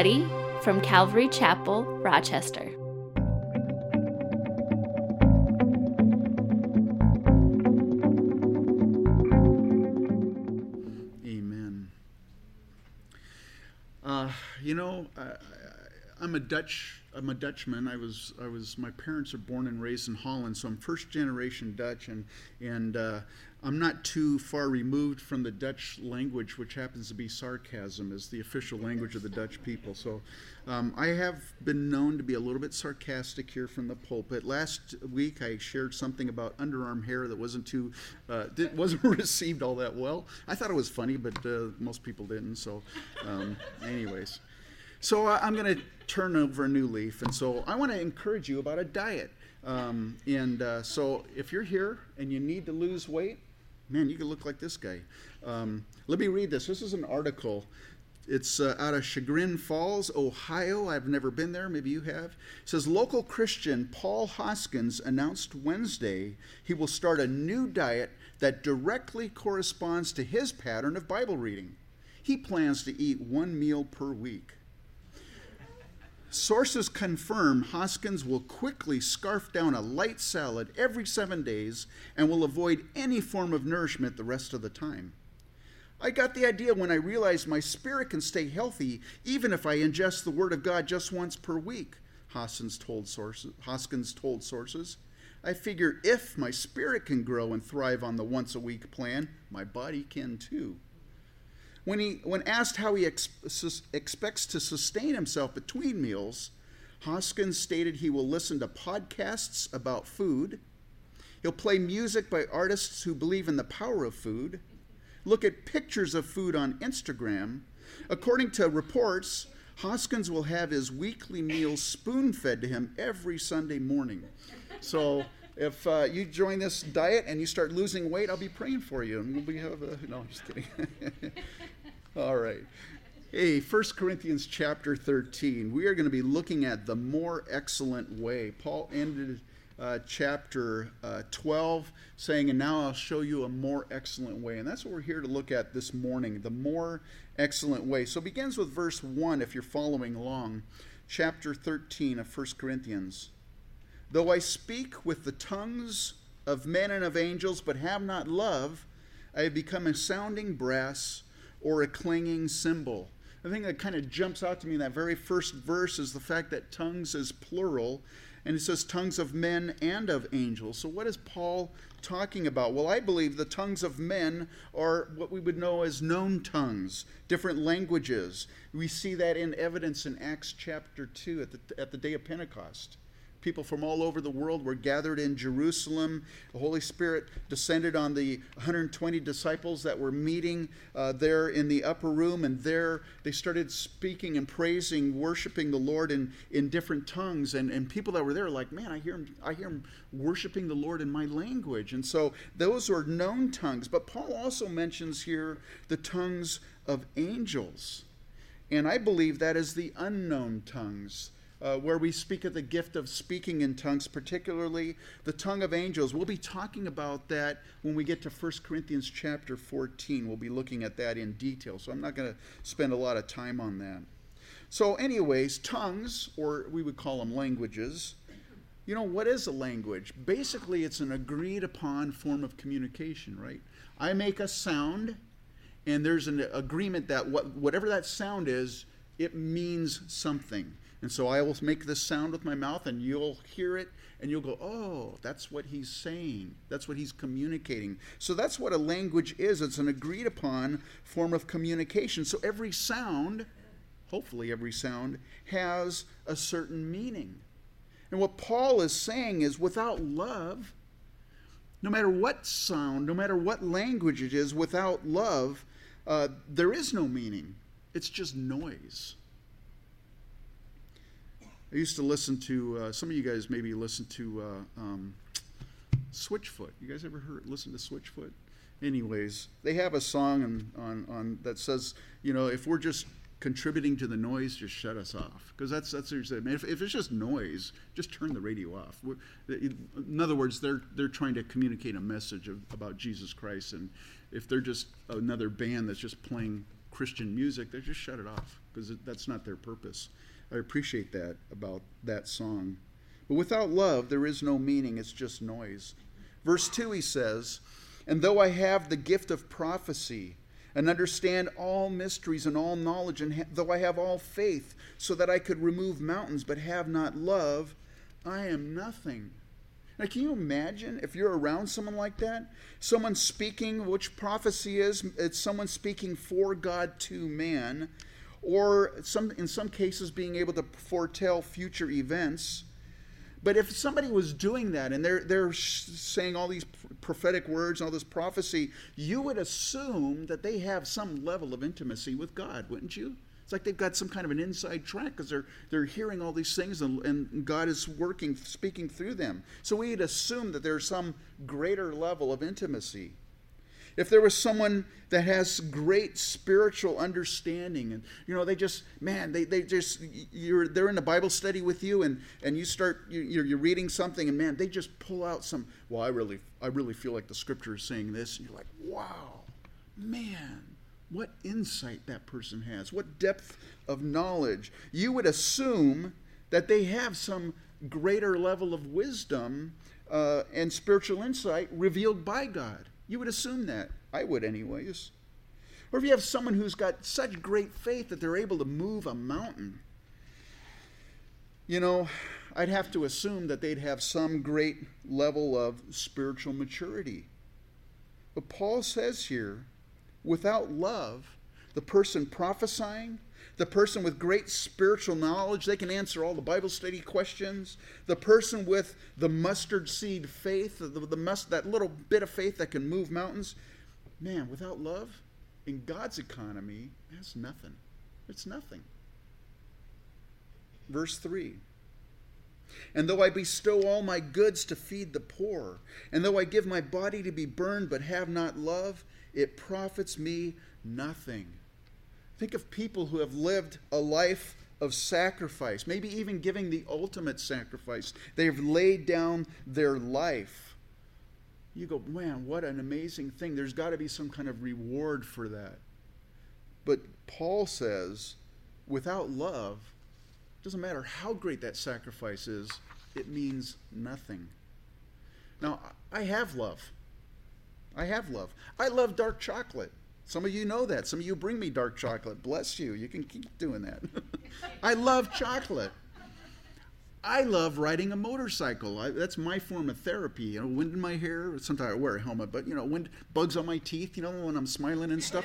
From Calvary Chapel, Rochester. Amen. Uh, you know, I, I'm a Dutch. I'm a Dutchman. I was. I was. My parents are born and raised in Holland, so I'm first generation Dutch, and and uh, I'm not too far removed from the Dutch language, which happens to be sarcasm, as the official language of the Dutch people. So um, I have been known to be a little bit sarcastic here from the pulpit. Last week I shared something about underarm hair that wasn't too, uh, wasn't received all that well. I thought it was funny, but uh, most people didn't. So, um, anyways. So uh, I'm going to turn over a new leaf, and so I want to encourage you about a diet. Um, and uh, so if you're here and you need to lose weight, man, you could look like this guy. Um, let me read this. This is an article. It's uh, out of Chagrin Falls, Ohio. I've never been there. Maybe you have. It says local Christian Paul Hoskins announced Wednesday he will start a new diet that directly corresponds to his pattern of Bible reading. He plans to eat one meal per week. Sources confirm Hoskins will quickly scarf down a light salad every seven days and will avoid any form of nourishment the rest of the time. I got the idea when I realized my spirit can stay healthy even if I ingest the Word of God just once per week, Hoskins told sources. Hoskins told sources. I figure if my spirit can grow and thrive on the once a week plan, my body can too. When, he, when asked how he ex- sus- expects to sustain himself between meals, Hoskins stated he will listen to podcasts about food. He'll play music by artists who believe in the power of food, look at pictures of food on Instagram. According to reports, Hoskins will have his weekly meals spoon fed to him every Sunday morning. So if uh, you join this diet and you start losing weight, I'll be praying for you. And we'll be have a, no, I'm just kidding. All right. Hey, 1 Corinthians chapter 13. We are going to be looking at the more excellent way. Paul ended uh, chapter uh, 12 saying, And now I'll show you a more excellent way. And that's what we're here to look at this morning the more excellent way. So it begins with verse 1 if you're following along. Chapter 13 of 1 Corinthians. Though I speak with the tongues of men and of angels, but have not love, I have become a sounding brass or a clanging cymbal. The thing that kind of jumps out to me in that very first verse is the fact that tongues is plural, and it says tongues of men and of angels. So, what is Paul talking about? Well, I believe the tongues of men are what we would know as known tongues, different languages. We see that in evidence in Acts chapter 2 at the, at the day of Pentecost. People from all over the world were gathered in Jerusalem. The Holy Spirit descended on the 120 disciples that were meeting uh, there in the upper room, and there they started speaking and praising, worshiping the Lord in, in different tongues. And, and people that were there were like, man, I hear, him, I hear him worshiping the Lord in my language. And so those were known tongues. But Paul also mentions here the tongues of angels. And I believe that is the unknown tongues uh, where we speak of the gift of speaking in tongues, particularly the tongue of angels. We'll be talking about that when we get to 1 Corinthians chapter 14. We'll be looking at that in detail, so I'm not going to spend a lot of time on that. So, anyways, tongues, or we would call them languages, you know, what is a language? Basically, it's an agreed upon form of communication, right? I make a sound, and there's an agreement that what, whatever that sound is, it means something. And so I will make this sound with my mouth, and you'll hear it, and you'll go, Oh, that's what he's saying. That's what he's communicating. So that's what a language is it's an agreed upon form of communication. So every sound, hopefully, every sound, has a certain meaning. And what Paul is saying is without love, no matter what sound, no matter what language it is, without love, uh, there is no meaning. It's just noise. I used to listen to uh, some of you guys maybe listen to uh, um, Switchfoot. You guys ever heard listen to Switchfoot? Anyways, they have a song on, on, on that says, you know, if we're just contributing to the noise, just shut us off. Because that's that's what you're saying. If, if it's just noise, just turn the radio off. In other words, they're they're trying to communicate a message of, about Jesus Christ, and if they're just another band that's just playing Christian music, they just shut it off because that's not their purpose. I appreciate that about that song. But without love, there is no meaning, it's just noise. Verse 2, he says, And though I have the gift of prophecy, and understand all mysteries and all knowledge, and ha- though I have all faith, so that I could remove mountains, but have not love, I am nothing. Now, can you imagine if you're around someone like that? Someone speaking, which prophecy is, it's someone speaking for God to man, or some, in some cases being able to foretell future events. But if somebody was doing that and they're, they're saying all these prophetic words and all this prophecy, you would assume that they have some level of intimacy with God, wouldn't you? It's like they've got some kind of an inside track because they're, they're hearing all these things and, and God is working, speaking through them. So we'd assume that there's some greater level of intimacy. If there was someone that has great spiritual understanding and you know they just man they, they just you're they're in a bible study with you and and you start you're, you're reading something and man they just pull out some well i really i really feel like the scripture is saying this and you're like wow man what insight that person has, what depth of knowledge. You would assume that they have some greater level of wisdom uh, and spiritual insight revealed by God. You would assume that. I would, anyways. Or if you have someone who's got such great faith that they're able to move a mountain, you know, I'd have to assume that they'd have some great level of spiritual maturity. But Paul says here Without love, the person prophesying, the person with great spiritual knowledge, they can answer all the Bible study questions. The person with the mustard seed faith, the, the must, that little bit of faith that can move mountains, man, without love, in God's economy, that's nothing. It's nothing. Verse 3 And though I bestow all my goods to feed the poor, and though I give my body to be burned but have not love, it profits me nothing. Think of people who have lived a life of sacrifice, maybe even giving the ultimate sacrifice. They've laid down their life. You go, man, what an amazing thing. There's got to be some kind of reward for that. But Paul says, without love, it doesn't matter how great that sacrifice is, it means nothing. Now, I have love. I have love. I love dark chocolate. Some of you know that. Some of you bring me dark chocolate. Bless you. You can keep doing that. I love chocolate. I love riding a motorcycle. I, that's my form of therapy. You know, wind in my hair. Sometimes I wear a helmet, but you know, wind bugs on my teeth. You know, when I'm smiling and stuff.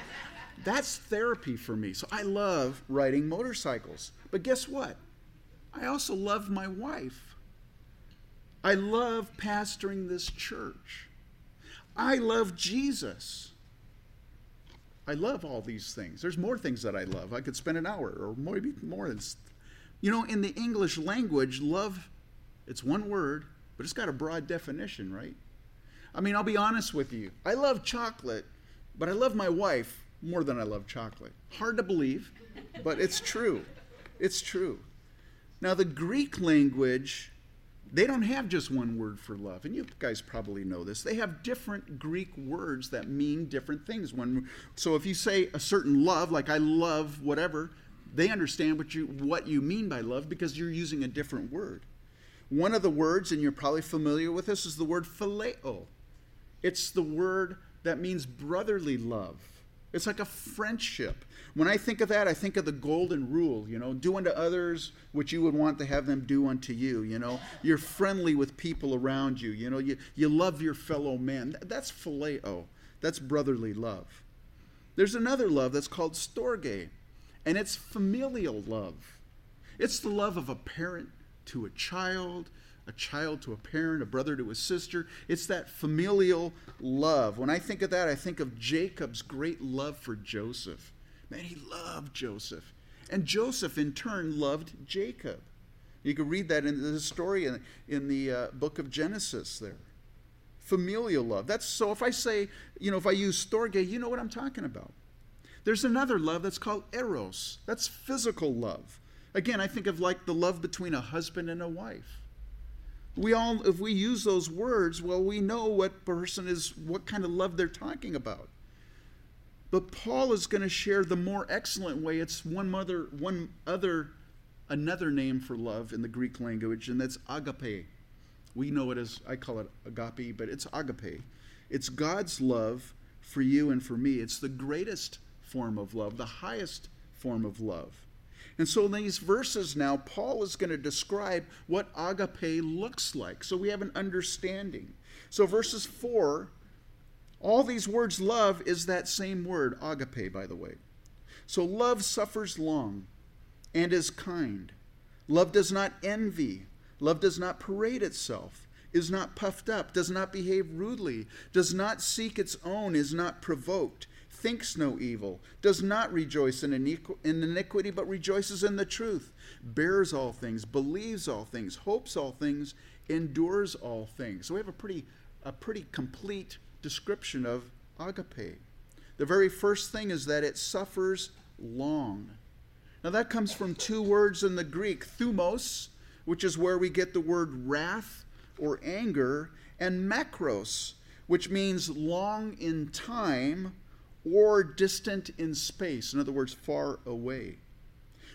That's therapy for me. So I love riding motorcycles. But guess what? I also love my wife. I love pastoring this church. I love Jesus. I love all these things. There's more things that I love. I could spend an hour or maybe more. Than. You know, in the English language, love, it's one word, but it's got a broad definition, right? I mean, I'll be honest with you. I love chocolate, but I love my wife more than I love chocolate. Hard to believe, but it's true. It's true. Now, the Greek language they don't have just one word for love and you guys probably know this they have different greek words that mean different things. When so if you say a certain love like i love whatever they understand what you what you mean by love because you're using a different word. One of the words and you're probably familiar with this is the word phileo. It's the word that means brotherly love. It's like a friendship. When I think of that, I think of the golden rule, you know, do unto others what you would want to have them do unto you, you know. You're friendly with people around you, you know, you, you love your fellow man. That's phileo. That's brotherly love. There's another love that's called storge, and it's familial love. It's the love of a parent to a child, a child to a parent, a brother to a sister. It's that familial love. When I think of that, I think of Jacob's great love for Joseph. Man, he loved Joseph. And Joseph, in turn, loved Jacob. You can read that in the story in, in the uh, book of Genesis there. Familial love. That's so if I say, you know, if I use storge, you know what I'm talking about. There's another love that's called eros. That's physical love. Again, I think of like the love between a husband and a wife we all if we use those words well we know what person is what kind of love they're talking about But Paul is going to share the more excellent way. It's one mother, one other, another name for love in the Greek language, and that's agape. We know it as, I call it agape, but it's agape. It's God's love for you and for me. It's the greatest form of love, the highest form of love. And so in these verses now, Paul is going to describe what agape looks like. So we have an understanding. So verses 4, all these words, love is that same word, agape, by the way. So love suffers long and is kind. Love does not envy. Love does not parade itself, is not puffed up, does not behave rudely, does not seek its own, is not provoked, thinks no evil, does not rejoice in, iniquity, but rejoices in the truth, bears all things, believes all things, hopes all things, endures all things. So we have a pretty, a pretty complete description of agape. The very first thing is that it suffers long. Now that comes from two words in the Greek, thumos, which is where we get the word wrath or anger, and makros, which means long in time or distant in space. In other words, far away.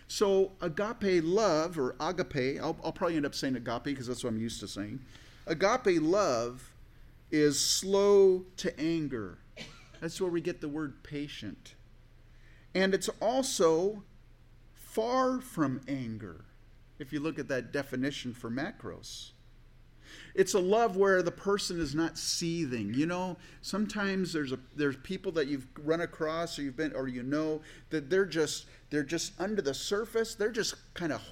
So, agape love, or agape, I'll, I'll probably end up saying agape because that's what I'm used to saying. Agape love is slow to anger. That's where we get the word patient. And it's also far from anger if you look at that definition for makros. It's a love where the person is not seething. You know, sometimes there's a there's people that you've run across or you've been or you know that they're just they're just under the surface, they're just kind of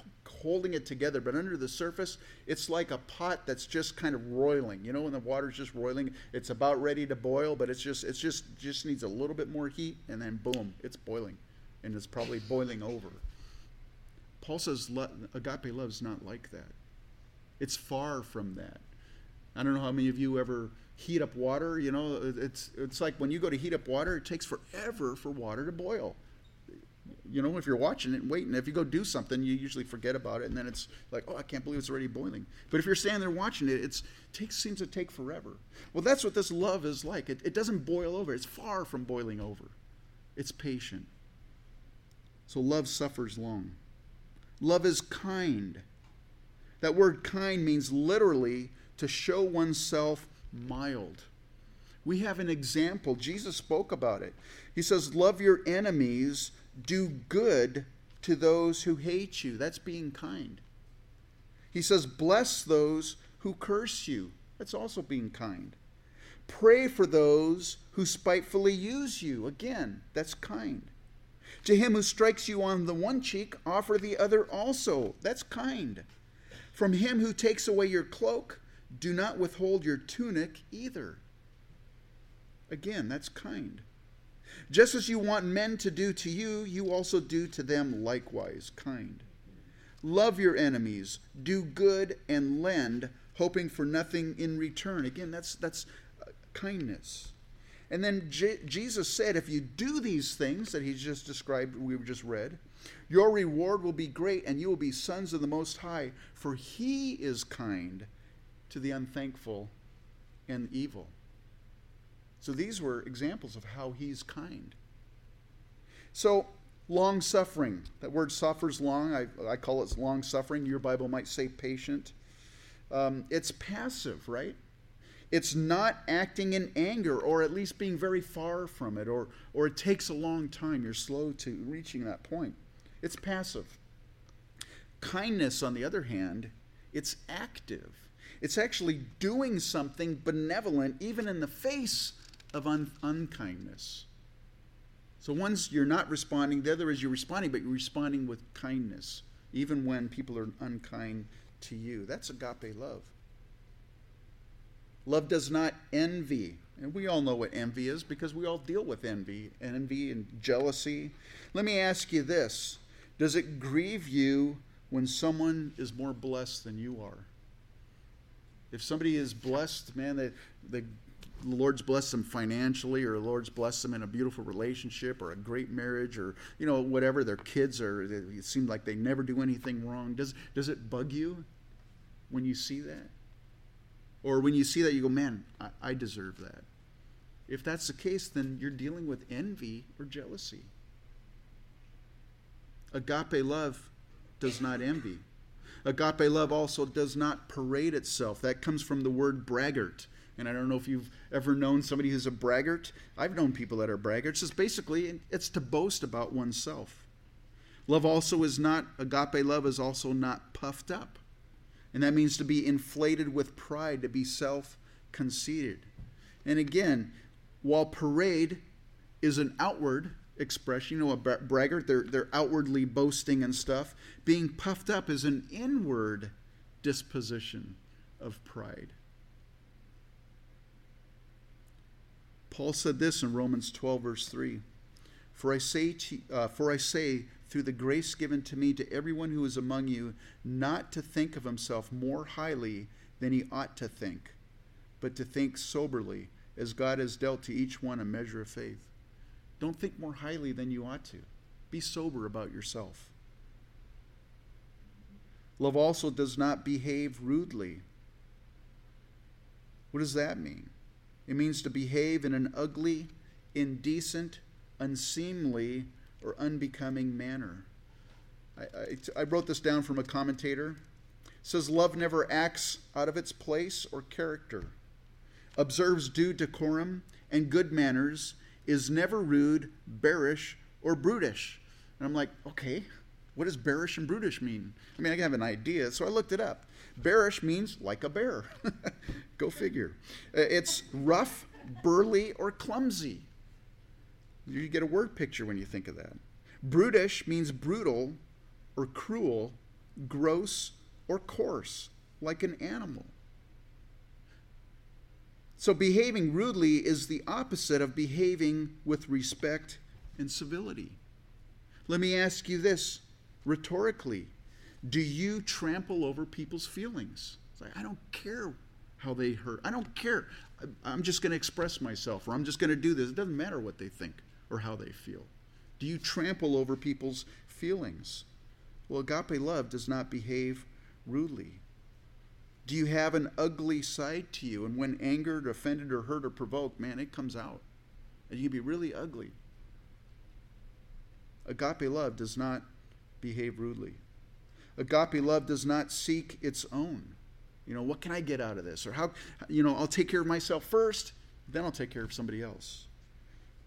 holding it together, but under the surface, it's like a pot that's just kind of roiling. You know, when the water's just roiling, it's about ready to boil, but it's just it's just just needs a little bit more heat and then boom, it's boiling. And it's probably boiling over. Paul says agape love is not like that. It's far from that. I don't know how many of you ever heat up water. You know, it's it's like when you go to heat up water, it takes forever for water to boil. You know, if you're watching it and waiting, if you go do something, you usually forget about it, and then it's like, oh, I can't believe it's already boiling. But if you're standing there watching it, it takes seems to take forever. Well, that's what this love is like. It, it doesn't boil over. It's far from boiling over. It's patient. So love suffers long. Love is kind. That word kind means literally to show oneself mild. We have an example. Jesus spoke about it. He says, Love your enemies, do good to those who hate you. That's being kind. He says, Bless those who curse you. That's also being kind. Pray for those who spitefully use you. Again, that's kind. To him who strikes you on the one cheek, offer the other also. That's kind. From him who takes away your cloak, do not withhold your tunic either. Again, that's kind. Just as you want men to do to you, you also do to them likewise, kind. Love your enemies, do good and lend, hoping for nothing in return. Again, that's that's uh, kindness. And then J- Jesus said, if you do these things that he just described, we just read, your reward will be great, and you will be sons of the Most High, for he is kind to the unthankful and evil. So these were examples of how he's kind. So, long suffering. That word suffers long. I, I call it long suffering. Your Bible might say patient. Um, it's passive, right? It's not acting in anger or at least being very far from it or, or it takes a long time. You're slow to reaching that point. It's passive. Kindness, on the other hand, it's active. It's actually doing something benevolent even in the face of un- unkindness. So one's you're not responding, the other is you're responding, but you're responding with kindness, even when people are unkind to you. That's agape love. Love does not envy. And we all know what envy is because we all deal with envy, envy and jealousy. Let me ask you this Does it grieve you when someone is more blessed than you are? If somebody is blessed, man, they, they, the Lord's blessed them financially, or the Lord's blessed them in a beautiful relationship, or a great marriage, or you know whatever. Their kids are. It seems like they never do anything wrong. Does does it bug you when you see that? Or when you see that, you go, man, I, I deserve that. If that's the case, then you're dealing with envy or jealousy. Agape love does not envy. Agape love also does not parade itself. That comes from the word braggart. And I don't know if you've ever known somebody who's a braggart. I've known people that are braggarts. It's basically it's to boast about oneself. Love also is not agape love is also not puffed up. And that means to be inflated with pride, to be self-conceited. And again, while parade is an outward expression. You know, a braggart, they're, they're outwardly boasting and stuff. Being puffed up is an inward disposition of pride. Paul said this in Romans 12, verse 3 For I say, to, uh, for I say through the grace given to me to everyone who is among you, not to think of himself more highly than he ought to think, but to think soberly, as God has dealt to each one a measure of faith. Don't think more highly than you ought to. Be sober about yourself. Love also does not behave rudely. What does that mean? It means to behave in an ugly, indecent, unseemly, or unbecoming manner. I, I, I, wrote this down from a commentator. It says, Love never acts out of its place or character, observes due decorum and good manners, is never rude, bearish, or brutish. And I'm like, okay, what does bearish and brutish mean? I mean, I have an idea, so I looked it up. Bearish means like a bear. Go figure. Uh, it's rough, burly, or clumsy. You get a word picture when you think of that. Brutish means brutal or cruel, gross or coarse, like an animal. So, behaving rudely is the opposite of behaving with respect and civility. Let me ask you this rhetorically Do you trample over people's feelings? It's like, I don't care how they hurt. I don't care. I'm just going to express myself or I'm just going to do this. It doesn't matter what they think or how they feel. Do you trample over people's feelings? Well, agape love does not behave rudely. Do you have an ugly side to you? And when angered, offended, or hurt or provoked, man, it comes out. And you can be really ugly. Agape love does not behave rudely. Agape love does not seek its own. You know, what can I get out of this? Or how, you know, I'll take care of myself first, then I'll take care of somebody else.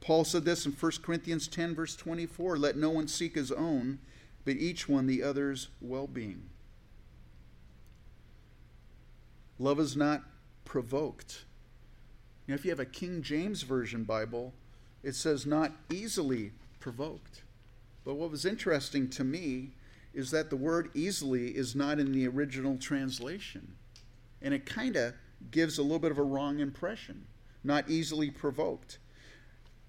Paul said this in 1 Corinthians 10, verse 24 Let no one seek his own, but each one the other's well being. Love is not provoked. Know, if you have a King James Version Bible, it says not easily provoked. But what was interesting to me is that the word easily is not in the original translation. And it kind of gives a little bit of a wrong impression. Not easily provoked.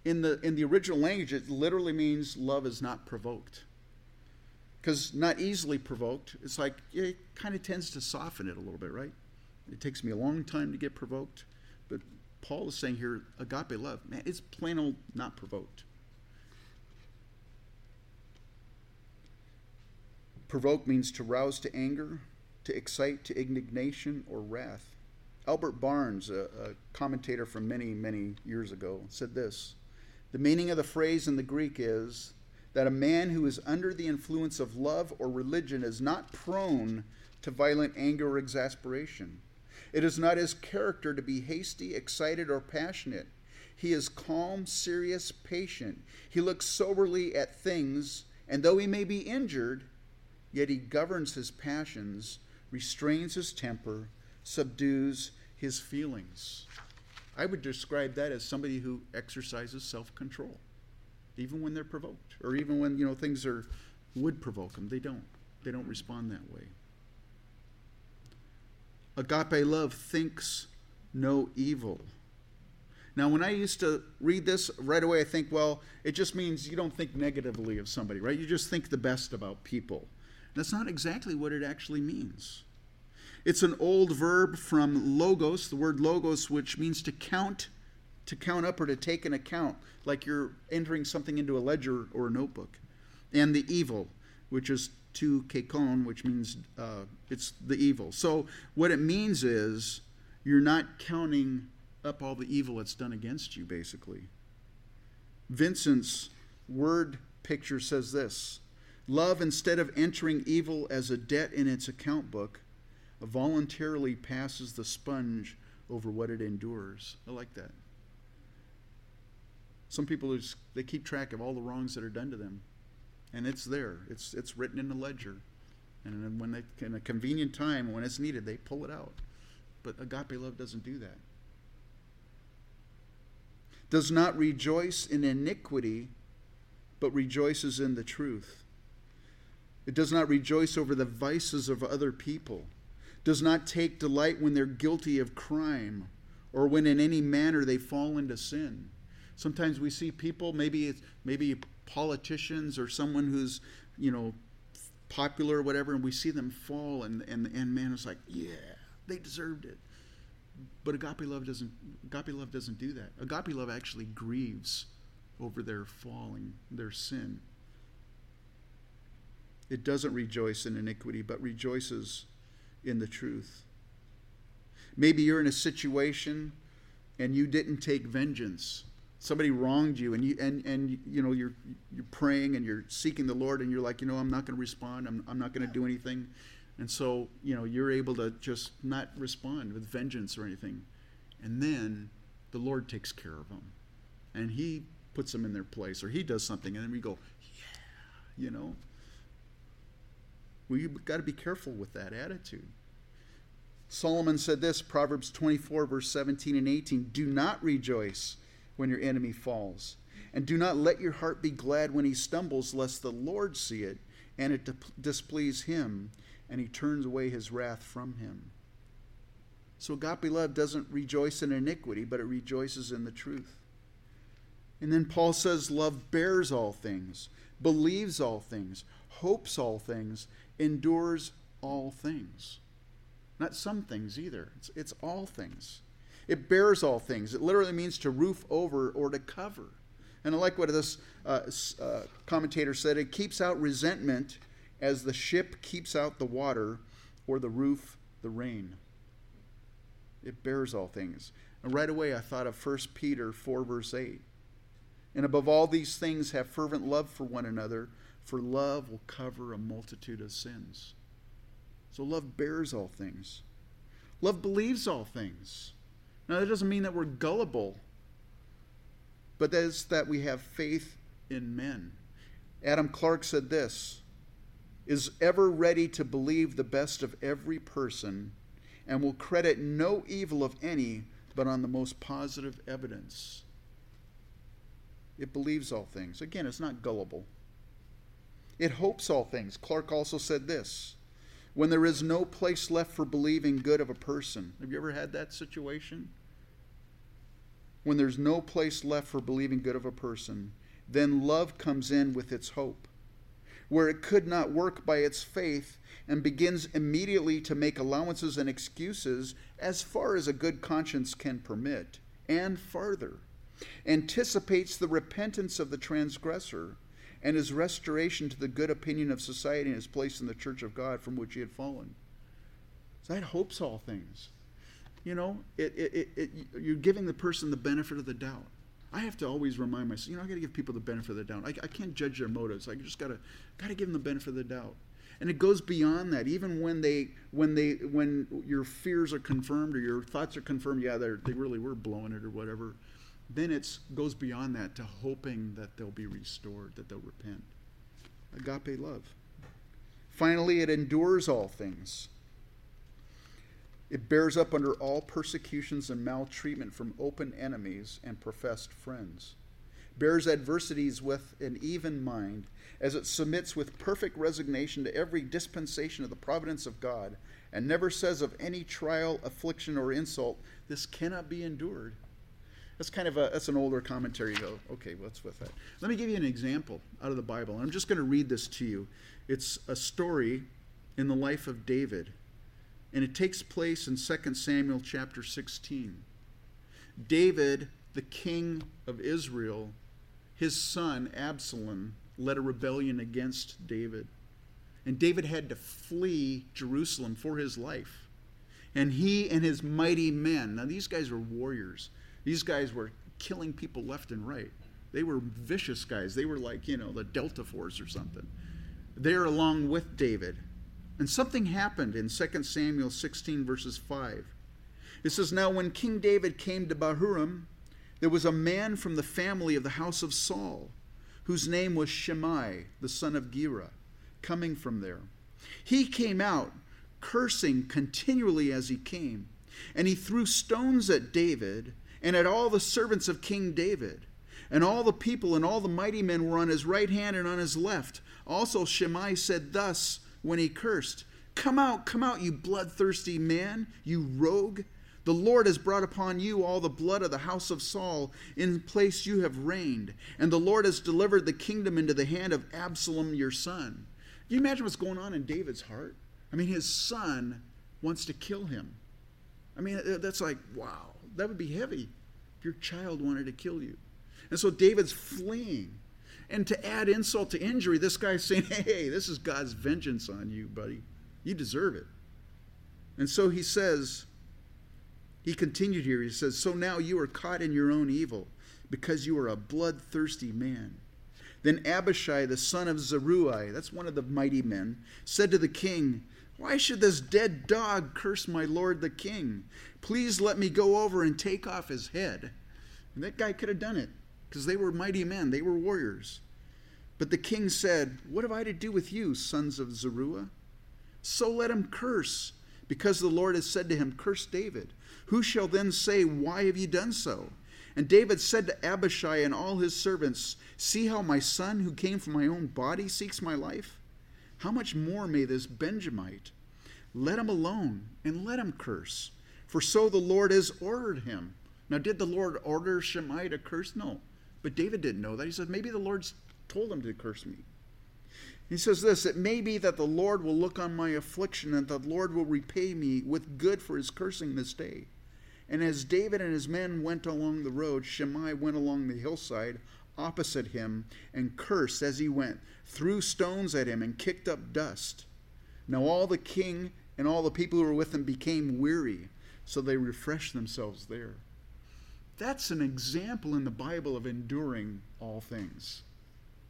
In the, in the original language, it literally means love is not provoked. Because not easily provoked, it's like it kind of tends to soften it a little bit, right? It takes me a long time to get provoked. But Paul is saying here, agape love, man, it's plain old not provoked. Provoke means to rouse to anger, to excite to indignation or wrath. Albert Barnes, a, a, commentator from many, many years ago, said this The meaning of the phrase in the Greek is that a man who is under the influence of love or religion is not prone to violent anger or exasperation. It is not his character to be hasty, excited, or passionate. He is calm, serious, patient. He looks soberly at things, and though he may be injured, yet he governs his passions, restrains his temper, subdues his feelings. I would describe that as somebody who exercises self-control, even when they're provoked, or even when you know things are would provoke them. They don't. They don't respond that way. Agape love thinks no evil. Now, when I used to read this, right away I think, well, it just means you don't think negatively of somebody, right? You just think the best about people. That's not exactly what it actually means. It's an old verb from logos, the word logos, which means to count, to count up or to take an account, like you're entering something into a ledger or a notebook. And the evil, which is to kakon, which means uh, it's the evil. So what it means is you're not counting up all the evil that's done against you, basically. Vincent's word picture says this Love, instead of entering evil as a debt in its account book, voluntarily passes the sponge over what it endures. I like that. Some people just, they keep track of all the wrongs that are done to them, and it's there. It's it's written in the ledger, and when they in a convenient time when it's needed, they pull it out. But agape love doesn't do that. Does not rejoice in iniquity, but rejoices in the truth. It does not rejoice over the vices of other people, does not take delight when they're guilty of crime or when in any manner they fall into sin. Sometimes we see people, maybe it's maybe politicians or someone who's, you know, popular or whatever, and we see them fall and and, and man is like, yeah, they deserved it. But agape love doesn't agape love doesn't do that. Agape love actually grieves over their falling, their sin. It doesn't rejoice in iniquity, but rejoices in the truth. Maybe you're in a situation and you didn't take vengeance. Somebody wronged you and you and, and you know you're you're praying and you're seeking the Lord and you're like, you know, I'm not going to respond. I'm, I'm not going to do anything. And so, you know, you're able to just not respond with vengeance or anything. And then the Lord takes care of them. And he puts them in their place or he does something and then we go, yeah, you know. We've got to be careful with that attitude. Solomon said this, Proverbs 24, verse 17 and 18 Do not rejoice when your enemy falls, and do not let your heart be glad when he stumbles, lest the Lord see it and it displease him, and he turns away his wrath from him. So agape love doesn't rejoice in iniquity, but it rejoices in the truth. And then Paul says, Love bears all things, believes all things, hopes all things, endures all things. Not some things either, it's, it's all things. It bears all things. It literally means to roof over or to cover. And I like what this uh, uh, commentator said it keeps out resentment as the ship keeps out the water or the roof the rain. It bears all things. And right away I thought of 1 Peter 4, verse 8. And above all these things, have fervent love for one another for love will cover a multitude of sins. So love bears all things. Love believes all things. Now, that doesn't mean that we're gullible, but that is that we have faith in men. Adam Clarke said this is ever ready to believe the best of every person and will credit no evil of any but on the most positive evidence. It believes all things. Again, it's not gullible. It hopes all things. Clarke also said this when there is no place left for believing good of a person. Have you ever had that situation? When there's no place left for believing good of a person, then love comes in with its hope. Where it could not work by its faith and begins immediately to make allowances and excuses as far as a good conscience can permit, and farther, anticipates the repentance of the transgressor and his restoration to the good opinion of society and his place in the church of God from which he had fallen. So that hopes all things. You know, it, it, it, you're giving the person the benefit of the doubt. I have to always remind myself, you know, I got to give people the benefit of the doubt. I, I can't judge their motives. I just got to got to give them the benefit of the doubt. And it goes beyond that. Even when they when they when your fears are confirmed or your thoughts are confirmed, yeah, they they really were blowing it or whatever then it goes beyond that to hoping that they'll be restored, that they'll repent. Agape love. Finally, it endures all things. It bears up under all persecutions and maltreatment from open enemies and professed friends. Bears adversities with an even mind, as it submits with perfect resignation to every dispensation of the providence of God, and never says of any trial, affliction, or insult, This cannot be endured that's kind of a that's an older commentary. You go, okay, what's with that? Let me give you an example out of the Bible. I'm just going to read this to you. It's a story in the life of David, and it takes place in 2 Samuel chapter 16. David, the king of Israel, his son Absalom led a rebellion against David. And David had to flee Jerusalem for his life. and he and his mighty men. Now, these guys were warriors. These guys were killing people left and right. They were vicious guys. They were like, you know, the Delta Force or something. They're along with David. And something happened in 2 Samuel 16, verses 5. It says, Now when King David came to Bahurim, there was a man from the family of the house of Saul, whose name was Shimei, the son of Gera, coming from there. He came out, cursing continually as he came, and he threw stones at David and at all the servants of King David. And all the people and all the mighty men were on his right hand and on his left. Also Shimei said thus when he cursed, Come out, come out, you bloodthirsty man, you rogue. The Lord has brought upon you all the blood of the house of Saul in place you have reigned, and the Lord has delivered the kingdom into the hand of Absalom your son. Can you imagine what's going on in David's heart? I mean, his son wants to kill him. I mean, that's like, wow, that would be heavy if your child wanted to kill you. And so David's fleeing. And to add insult to injury, this guy's saying, hey, this is God's vengeance on you, buddy. You deserve it. And so he says, he continued here, he says, So now you are caught in your own evil because you are a bloodthirsty man. Then Abishai, the son of Zeruiah, that's one of the mighty men, said to the king, Why should this dead dog curse my lord the king? Please let me go over and take off his head. And that guy could have done it because they were mighty men, they were warriors. But the king said, What have I to do with you, sons of Zeruiah? So let him curse, because the Lord has said to him, Curse David. Who shall then say, Why have you done so? And David said to Abishai and all his servants, See how my son, who came from my own body, seeks my life? How much more may this Benjamite? Let him alone and let him curse, for so the Lord has ordered him. Now, did the Lord order Shimei to curse? No. But David didn't know that. He said, Maybe the Lord's told him to curse me. He says this It may be that the Lord will look on my affliction and the Lord will repay me with good for his cursing this day. And as David and his men went along the road, Shimei went along the hillside opposite him and cursed as he went, threw stones at him, and kicked up dust. Now all the king and all the people who were with him became weary, so they refreshed themselves there. That's an example in the Bible of enduring all things.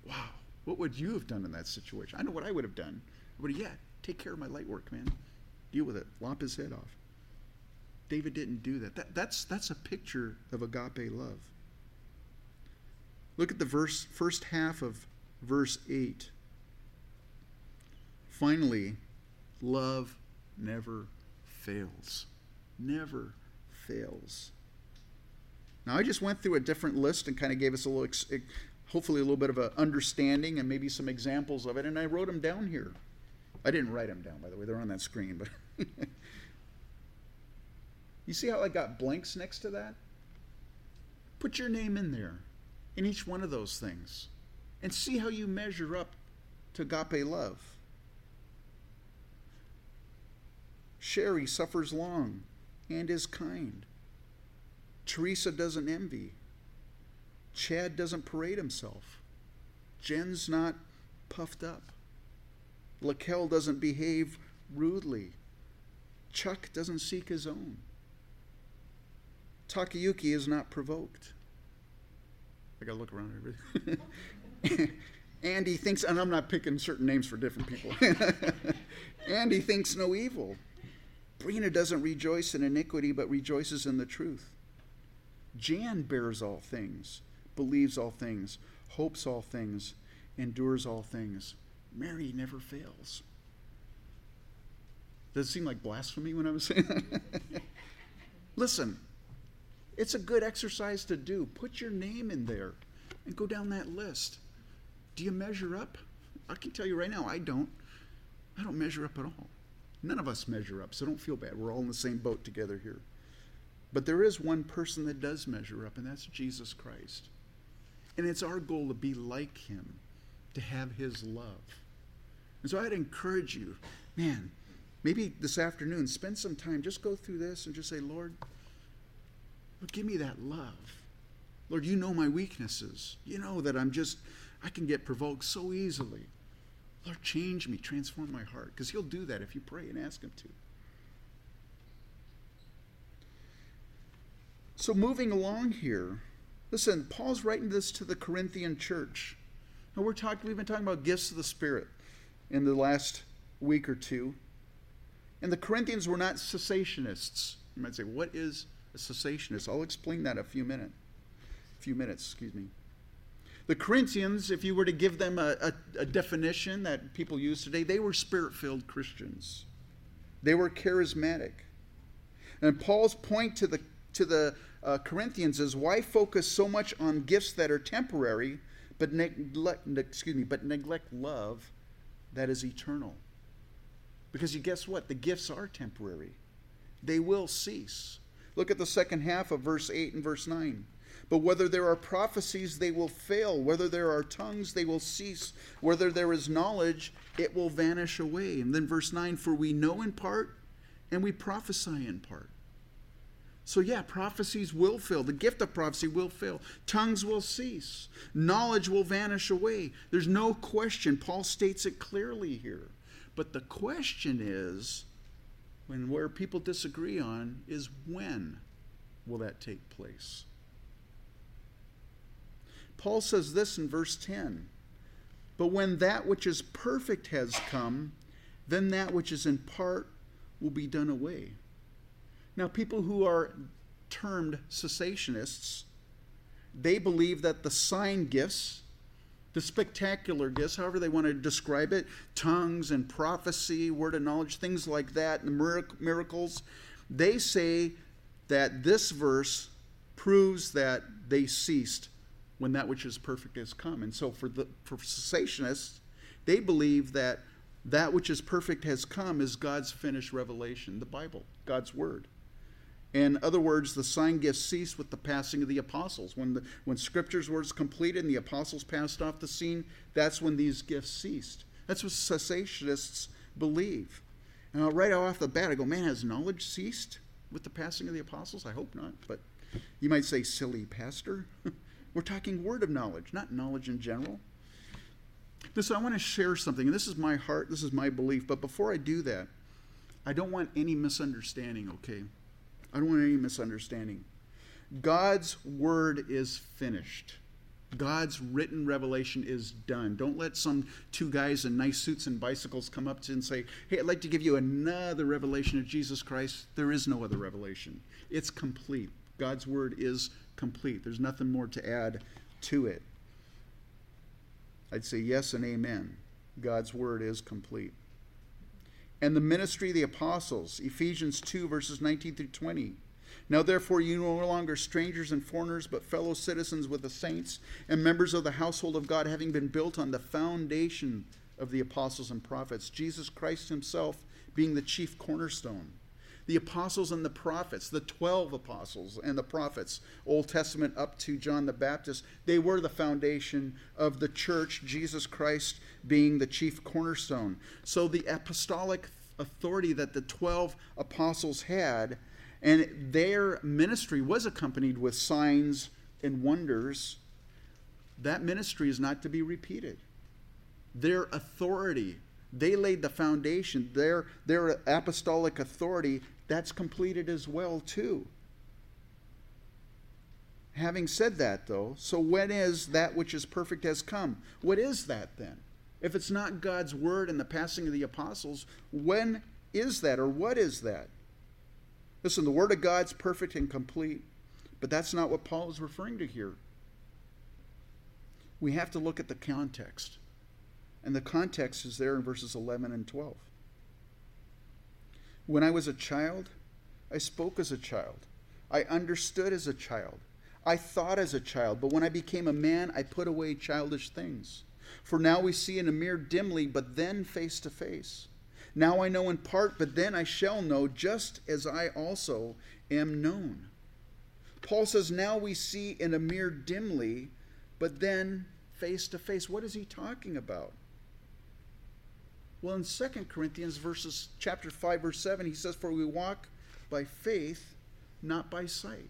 Wow. What would you have done in that situation? I know what I would have done. I would have, yeah, take care of my light work, man. Deal with it. Lop his head off. David didn't do that. that that's, that's a picture of agape love. Look at the verse, first half of verse 8. Finally, love never fails. Never fails. Now, I just went through a different list and kind of gave us a little, hopefully, a little bit of an understanding and maybe some examples of it, and I wrote them down here. I didn't write them down, by the way, they're on that screen, but. you see how I got blanks next to that? Put your name in there in each one of those things and see how you measure up to agape love. Sherry suffers long and is kind. Teresa doesn't envy. Chad doesn't parade himself. Jen's not puffed up. Lakel doesn't behave rudely. Chuck doesn't seek his own. Takayuki is not provoked. I gotta look around. Andy thinks, and I'm not picking certain names for different people. Andy thinks no evil. Brina doesn't rejoice in iniquity, but rejoices in the truth. Jan bears all things, believes all things, hopes all things, endures all things. Mary never fails. Does it seem like blasphemy when I was saying that? Listen, it's a good exercise to do. Put your name in there and go down that list. Do you measure up? I can tell you right now, I don't. I don't measure up at all. None of us measure up, so don't feel bad. We're all in the same boat together here. But there is one person that does measure up, and that's Jesus Christ. And it's our goal to be like him, to have his love. And so I'd encourage you, man, maybe this afternoon, spend some time, just go through this and just say, Lord, Lord, give me that love. Lord, you know my weaknesses. You know that I'm just, I can get provoked so easily. Lord, change me, transform my heart, because He'll do that if you pray and ask Him to. So, moving along here, listen, Paul's writing this to the Corinthian church. Now, we're talking, we've been talking about gifts of the Spirit in the last week or two. And the Corinthians were not cessationists. You might say, what is a cessationist? I'll explain that a few minutes. A few minutes, excuse me. The Corinthians, if you were to give them a, a, a definition that people use today, they were spirit filled Christians. They were charismatic. And Paul's point to the, to the uh, Corinthians is why focus so much on gifts that are temporary, but neglect, excuse me, but neglect love that is eternal. Because you guess what? The gifts are temporary. They will cease. Look at the second half of verse 8 and verse 9. But whether there are prophecies, they will fail. Whether there are tongues, they will cease. Whether there is knowledge, it will vanish away. And then verse 9 For we know in part, and we prophesy in part. So, yeah, prophecies will fail. The gift of prophecy will fail. Tongues will cease. Knowledge will vanish away. There's no question. Paul states it clearly here. But the question is, when where people disagree on, is when will that take place? Paul says this in verse 10 But when that which is perfect has come, then that which is in part will be done away. Now, people who are termed cessationists, they believe that the sign gifts, the spectacular gifts, however they want to describe it, tongues and prophecy, word of knowledge, things like that, miracles, they say that this verse proves that they ceased when that which is perfect has come. And so for the for cessationists, they believe that that which is perfect has come is God's finished revelation, the Bible, God's word. In other words, the sign gifts ceased with the passing of the apostles. When, the, when scriptures was completed and the apostles passed off the scene, that's when these gifts ceased. That's what cessationists believe. Now, right off the bat, I go, man, has knowledge ceased with the passing of the apostles? I hope not. But you might say, silly pastor. We're talking word of knowledge, not knowledge in general. Listen, I want to share something, and this is my heart, this is my belief. But before I do that, I don't want any misunderstanding, okay? I don't want any misunderstanding. God's word is finished. God's written revelation is done. Don't let some two guys in nice suits and bicycles come up to you and say, Hey, I'd like to give you another revelation of Jesus Christ. There is no other revelation. It's complete. God's word is complete. There's nothing more to add to it. I'd say yes and amen. God's word is complete and the ministry of the apostles, Ephesians 2, verses 19 through 20. Now, therefore, you no longer strangers and foreigners, but fellow citizens with the saints and members of the household of God, having been built on the foundation of the apostles and prophets, Jesus Christ himself being the chief cornerstone. The apostles and the prophets, the 12 apostles and the prophets, Old Testament up to John the Baptist, they were the foundation of the church, Jesus Christ being the chief cornerstone. So the apostolic authority that the 12 apostles had, and their ministry was accompanied with signs and wonders, that ministry is not to be repeated. Their authority, they laid the foundation, their, their apostolic authority, that's completed as well too. Having said that, though, so when is that which is perfect has come? What is that then? If it's not God's word and the passing of the apostles, when is that or what is that? Listen, the word of God's perfect and complete, but that's not what Paul is referring to here. We have to look at the context. And the context is there in verses 11 and 12. When I was a child, I spoke as a child. I understood as a child. I thought as a child. But when I became a man, I put away childish things. For now we see in a mirror dimly, but then face to face. Now I know in part, but then I shall know, just as I also am known. Paul says, Now we see in a mirror dimly, but then face to face. What is he talking about? Well, in 2 Corinthians verses chapter 5 verse 7, he says, "For we walk by faith, not by sight."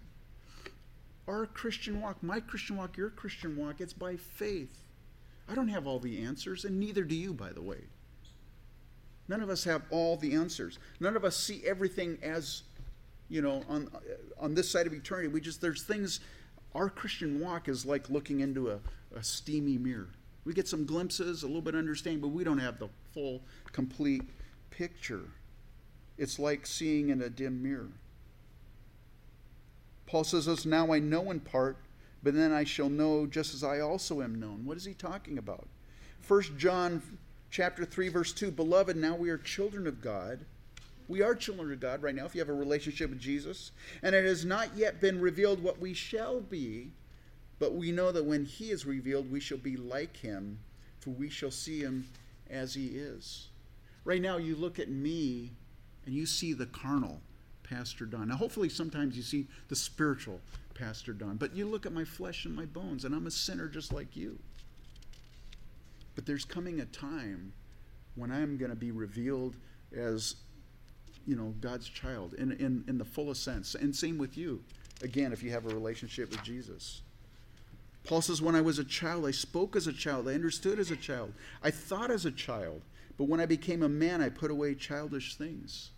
Our Christian walk, my Christian walk, your Christian walk, it's by faith. I don't have all the answers, and neither do you, by the way. None of us have all the answers. None of us see everything as you know, on on this side of eternity. We just there's things. Our Christian walk is like looking into a, a steamy mirror. We get some glimpses, a little bit of understanding, but we don't have the full, complete picture. It's like seeing in a dim mirror. Paul says this now I know in part, but then I shall know just as I also am known. What is he talking about? First John chapter 3 verse 2 Beloved, now we are children of God. We are children of God right now if you have a relationship with Jesus, and it has not yet been revealed what we shall be, but we know that when he is revealed we shall be like him, for we shall see him as he is. Right now you look at me and you see the carnal Pastor Don. Now, hopefully, sometimes you see the spiritual Pastor Don, but you look at my flesh and my bones, and I'm a sinner just like you. But there's coming a time when I'm going to be revealed as, you know, God's child in, in, in the fullest sense. And same with you, again, if you have a relationship with Jesus. Paul says, When I was a child, I spoke as a child, I understood as a child, I thought as a child, but when I became a man, I put away childish things.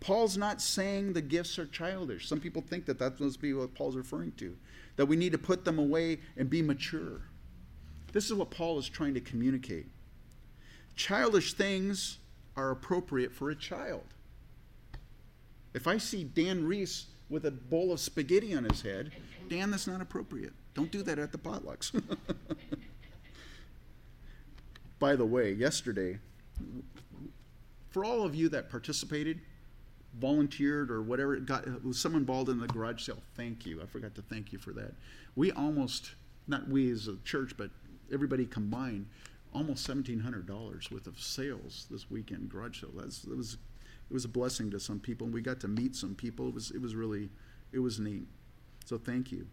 Paul's not saying the gifts are childish. Some people think that that must be what Paul's referring to, that we need to put them away and be mature. This is what Paul is trying to communicate. Childish things are appropriate for a child. If I see Dan Reese with a bowl of spaghetti on his head, Dan, that's not appropriate. Don't do that at the potlucks. By the way, yesterday, for all of you that participated, volunteered or whatever, got was someone involved in the garage sale. Thank you. I forgot to thank you for that. We almost, not we as a church, but everybody combined, almost seventeen hundred dollars worth of sales this weekend garage sale. That's it was it was a blessing to some people, and we got to meet some people. It was it was really it was neat. So thank you.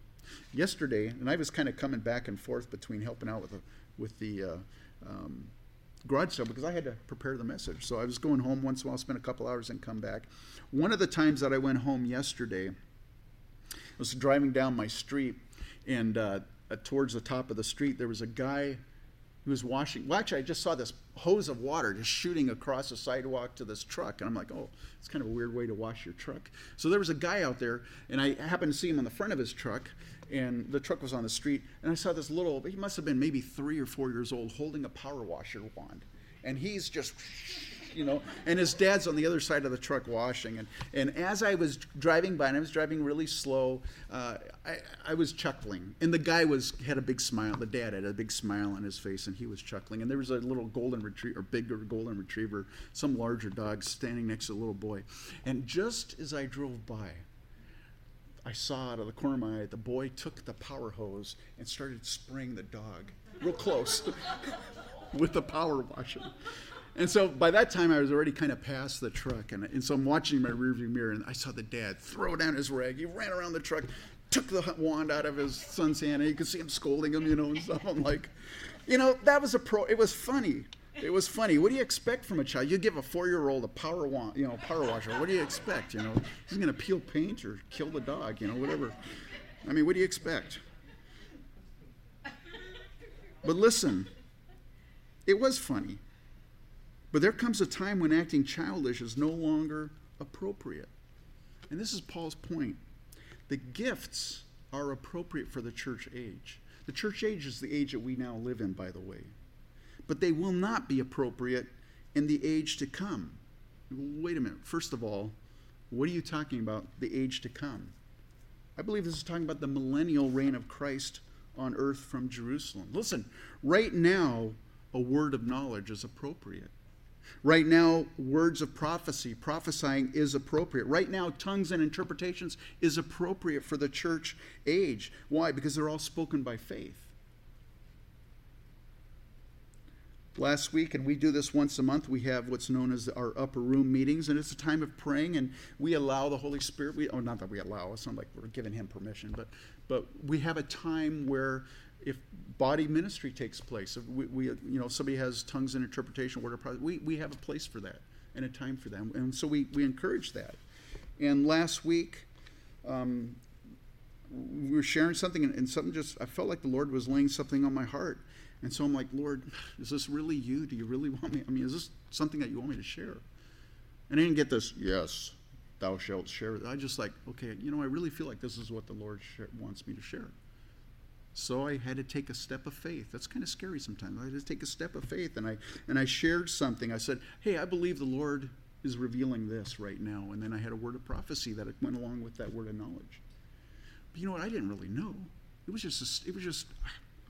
Yesterday, and I was kind of coming back and forth between helping out with the with the uh, um, garage sale because I had to prepare the message. So I was going home once in a while, spend a couple hours, and come back. One of the times that I went home yesterday, I was driving down my street, and uh, towards the top of the street, there was a guy who was washing. Well, actually, I just saw this hose of water just shooting across the sidewalk to this truck, and I'm like, oh, it's kind of a weird way to wash your truck. So there was a guy out there, and I happened to see him on the front of his truck, and the truck was on the street, and I saw this little, he must have been maybe three or four years old, holding a power washer wand. And he's just, you know, and his dad's on the other side of the truck washing. And, and as I was driving by, and I was driving really slow, uh, I, I was chuckling. And the guy was had a big smile. The dad had a big smile on his face, and he was chuckling. And there was a little golden retriever, or bigger golden retriever, some larger dog standing next to the little boy. And just as I drove by, I saw out of the corner of my eye the boy took the power hose and started spraying the dog real close with the power washer. And so by that time, I was already kind of past the truck. And, and so I'm watching my rearview mirror, and I saw the dad throw down his rag. He ran around the truck, took the wand out of his son's hand, and you could see him scolding him, you know, and stuff. I'm like, you know, that was a pro. It was funny. It was funny. What do you expect from a child? You give a four-year-old a power wa- you know, power washer. What do you expect? You know, he's going to peel paint or kill the dog. You know, whatever. I mean, what do you expect? But listen, it was funny. But there comes a time when acting childish is no longer appropriate. And this is Paul's point. The gifts are appropriate for the church age. The church age is the age that we now live in, by the way but they will not be appropriate in the age to come. Wait a minute. First of all, what are you talking about, the age to come? I believe this is talking about the millennial reign of Christ on earth from Jerusalem. Listen, right now, a word of knowledge is appropriate. Right now, words of prophecy, prophesying is appropriate. Right now, tongues and interpretations is appropriate for the church age. Why? Because they're all spoken by faith. Last week, and we do this once a month. We have what's known as our upper room meetings, and it's a time of praying, and we allow the Holy Spirit. We, oh, not that we allow. It's not like we're giving Him permission, but but we have a time where if body ministry takes place, if we, we you know somebody has tongues and interpretation, word of we we have a place for that and a time for them, and so we we encourage that. And last week. Um, we were sharing something, and, and something just, I felt like the Lord was laying something on my heart and so I'm like, Lord, is this really you? Do you really want me? I mean, is this something that you want me to share? And I didn't get this, yes. thou shalt share. I just like, okay, you know, I really feel like this is what the Lord wants me to share. So I had to take a step of faith. That's kind of scary sometimes. I had to take a step of faith, and I and I shared something. I said, "Hey, I believe the Lord is revealing this right now." And then I had a word of prophecy that went along with that word of knowledge. But you know what? I didn't really know. It was just. A, it was just.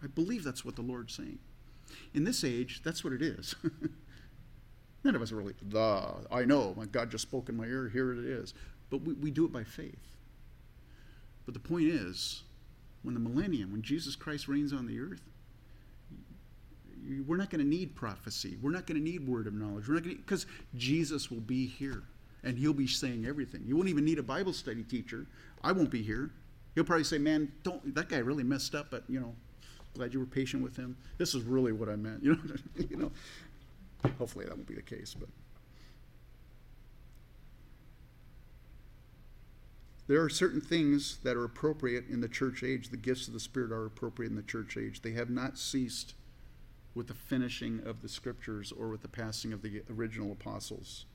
I believe that's what the Lord's saying. In this age, that's what it is. None of us are really, the, I know, my God just spoke in my ear, here it is. But we, we do it by faith. But the point is, when the millennium, when Jesus Christ reigns on the earth, we're not going to need prophecy. We're not going to need word of knowledge. We're not going because Jesus will be here and he'll be saying everything. You won't even need a Bible study teacher. I won't be here. He'll probably say, "Man, don't that guy really messed up, but you know, glad you were patient with him. This is really what I meant." You know, you know. Hopefully that won't be the case, but there are certain things that are appropriate in the church age. The gifts of the Spirit are appropriate in the church age. They have not ceased with the finishing of the scriptures or with the passing of the original apostles.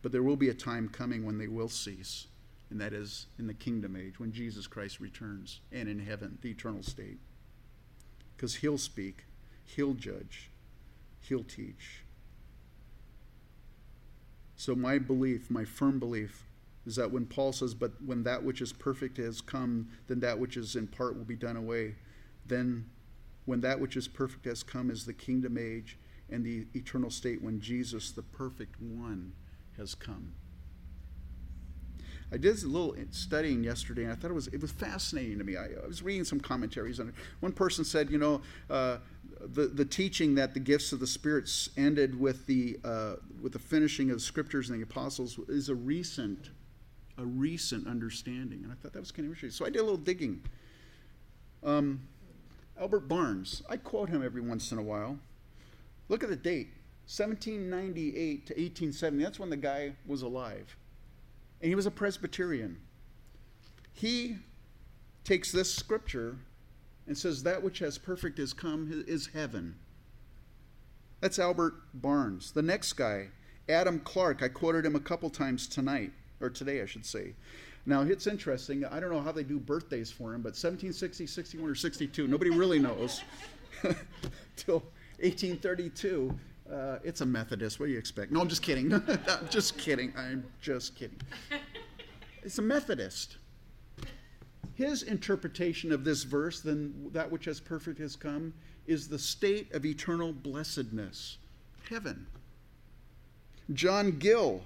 But there will be a time coming when they will cease, and that is in the kingdom age, when Jesus Christ returns, and in heaven, the eternal state. Because he'll speak, he'll judge, he'll teach. So, my belief, my firm belief, is that when Paul says, But when that which is perfect has come, then that which is in part will be done away. Then, when that which is perfect has come, is the kingdom age and the eternal state when Jesus, the perfect one, has come. I did a little studying yesterday, and I thought it was it was fascinating to me. I, I was reading some commentaries, and one person said, you know, uh, the the teaching that the gifts of the spirits ended with the uh, with the finishing of the scriptures and the apostles is a recent a recent understanding. And I thought that was kind of interesting. So I did a little digging. Um, Albert Barnes, I quote him every once in a while. Look at the date 1798 to 1870. That's when the guy was alive. And he was a Presbyterian. He takes this scripture and says, That which has perfect is come is heaven. That's Albert Barnes. The next guy, Adam Clarke, I quoted him a couple times tonight or today, I should say. Now, it's interesting. I don't know how they do birthdays for him, but 1760, 61, or 62, nobody really knows. Till 1832, uh, it's a Methodist. What do you expect? No, I'm just kidding. I'm just kidding. I'm just kidding. It's a Methodist. His interpretation of this verse, then that which has perfect has come, is the state of eternal blessedness, heaven. John Gill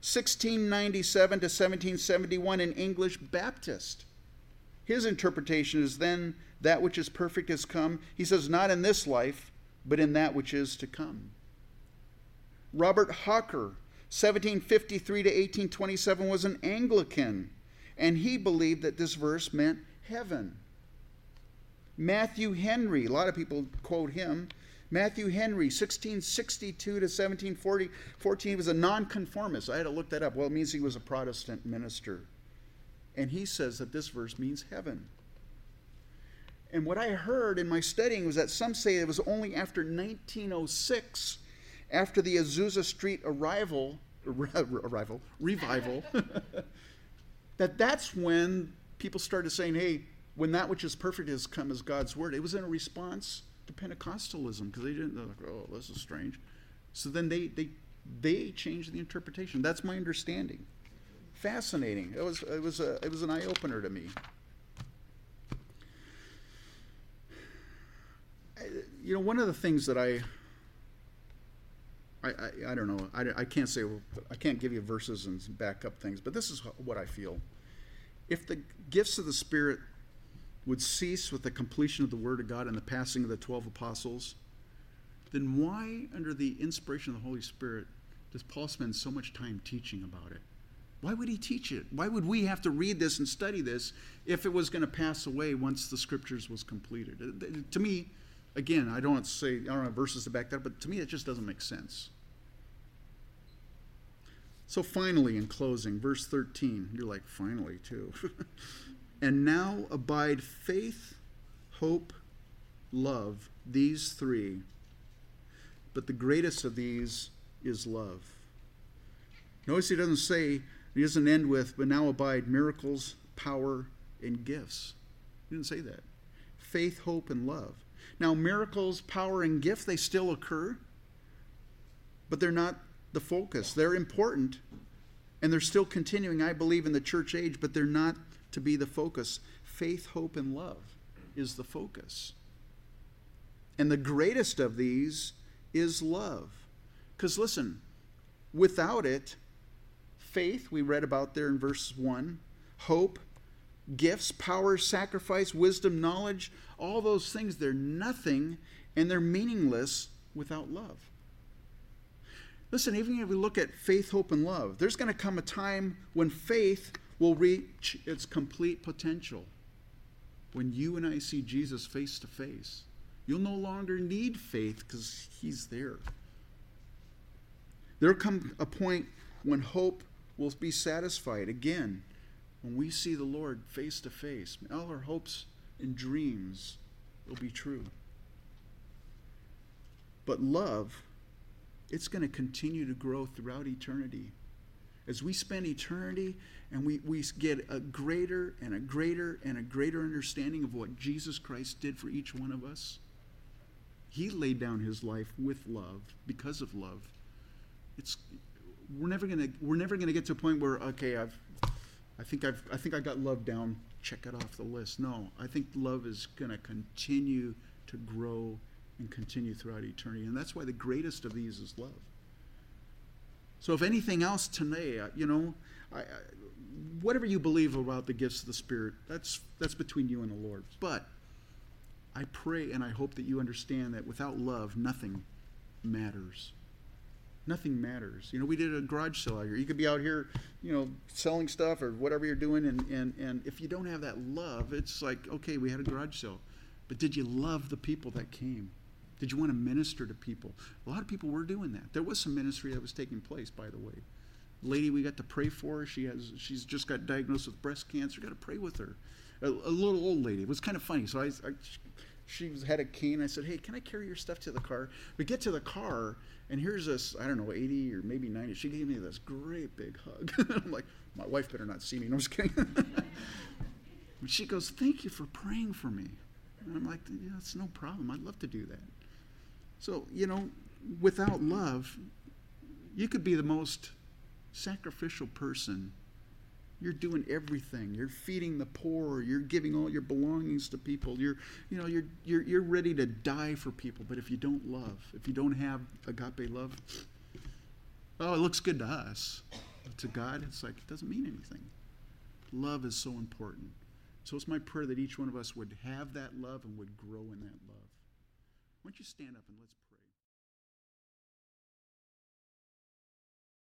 1697 to 1771 an English Baptist. His interpretation is then that which is perfect has come. He says, not in this life, but in that which is to come. Robert Hawker, 1753 to 1827, was an Anglican, and he believed that this verse meant heaven. Matthew Henry, a lot of people quote him, Matthew Henry, 1662 to 1714, was a nonconformist. I had to look that up. Well, it means he was a Protestant minister. And he says that this verse means heaven. And what I heard in my studying was that some say it was only after 1906, after the Azusa Street arrival, arrival, revival, that that's when people started saying, hey, when that which is perfect has come as God's word. It was in a response to Pentecostalism because they didn't. They're like, oh, this is strange. So then they they they changed the interpretation. That's my understanding. Fascinating. It was it was a it was an eye opener to me. You know, one of the things that I I, I, I, don't know. I, I can't say, I can't give you verses and back up things, but this is what I feel. If the gifts of the Spirit would cease with the completion of the Word of God and the passing of the 12 apostles, then why, under the inspiration of the Holy Spirit, does Paul spend so much time teaching about it? Why would he teach it? Why would we have to read this and study this if it was going to pass away once the scriptures was completed? To me, again, I don't say I don't have verses to back that but to me it just doesn't make sense. So finally, in closing, verse 13, you're like, finally, too. And now abide faith, hope, love, these three. But the greatest of these is love. Notice he doesn't say, he doesn't end with, but now abide miracles, power, and gifts. He didn't say that. Faith, hope, and love. Now, miracles, power, and gift, they still occur, but they're not the focus. They're important, and they're still continuing, I believe, in the church age, but they're not to be the focus. Faith, hope, and love is the focus. And the greatest of these is love. Because listen, without it, faith, we read about there in verse 1, hope, gifts, power, sacrifice, wisdom, knowledge, all those things, they're nothing and they're meaningless without love. Listen, even if we look at faith, hope, and love, there's going to come a time when faith will reach its complete potential. When you and I see Jesus face to face, you'll no longer need faith because he's there. There'll come a point when hope will be satisfied again when we see the Lord face to face. All our hopes and dreams will be true. But love, it's going to continue to grow throughout eternity. As we spend eternity and we, we get a greater and a greater and a greater understanding of what Jesus Christ did for each one of us, He laid down His life with love because of love. It's, we're never gonna we're never gonna get to a point where okay I've I think I've I think I got love down. Check it off the list. No I think love is gonna continue to grow and continue throughout eternity and that's why the greatest of these is love. So if anything else today uh, you know I, I, whatever you believe about the gifts of the Spirit that's that's between you and the Lord. But I pray and I hope that you understand that without love nothing matters nothing matters. You know, we did a garage sale out here. You could be out here, you know, selling stuff or whatever you're doing, and, and, and if you don't have that love, it's like, okay, we had a garage sale. But did you love the people that came? Did you want to minister to people? A lot of people were doing that. There was some ministry that was taking place, by the way. Lady we got to pray for, she has she's just got diagnosed with breast cancer. Got to pray with her. A, a, little old lady. It was kind of funny. So I, I she had a cane. I said, "Hey, can I carry your stuff to the car?" We get to the car, and here's this I don't know, 80 or maybe 90. She gave me this great big hug. I'm like, my wife better not see me. No, I'm just kidding. she goes, "Thank you for praying for me." And I'm like, "Yeah, it's no problem. I'd love to do that." So you know, without love, you could be the most sacrificial person you're doing everything. You're feeding the poor. You're giving all your belongings to people. You're, you know, you're, you're, you're ready to die for people. But if you don't love, if you don't have agape love, oh, it looks good to us. But to God, it's like, it doesn't mean anything. Love is so important. So it's my prayer that each one of us would have that love and would grow in that love. Why don't you stand up and let's.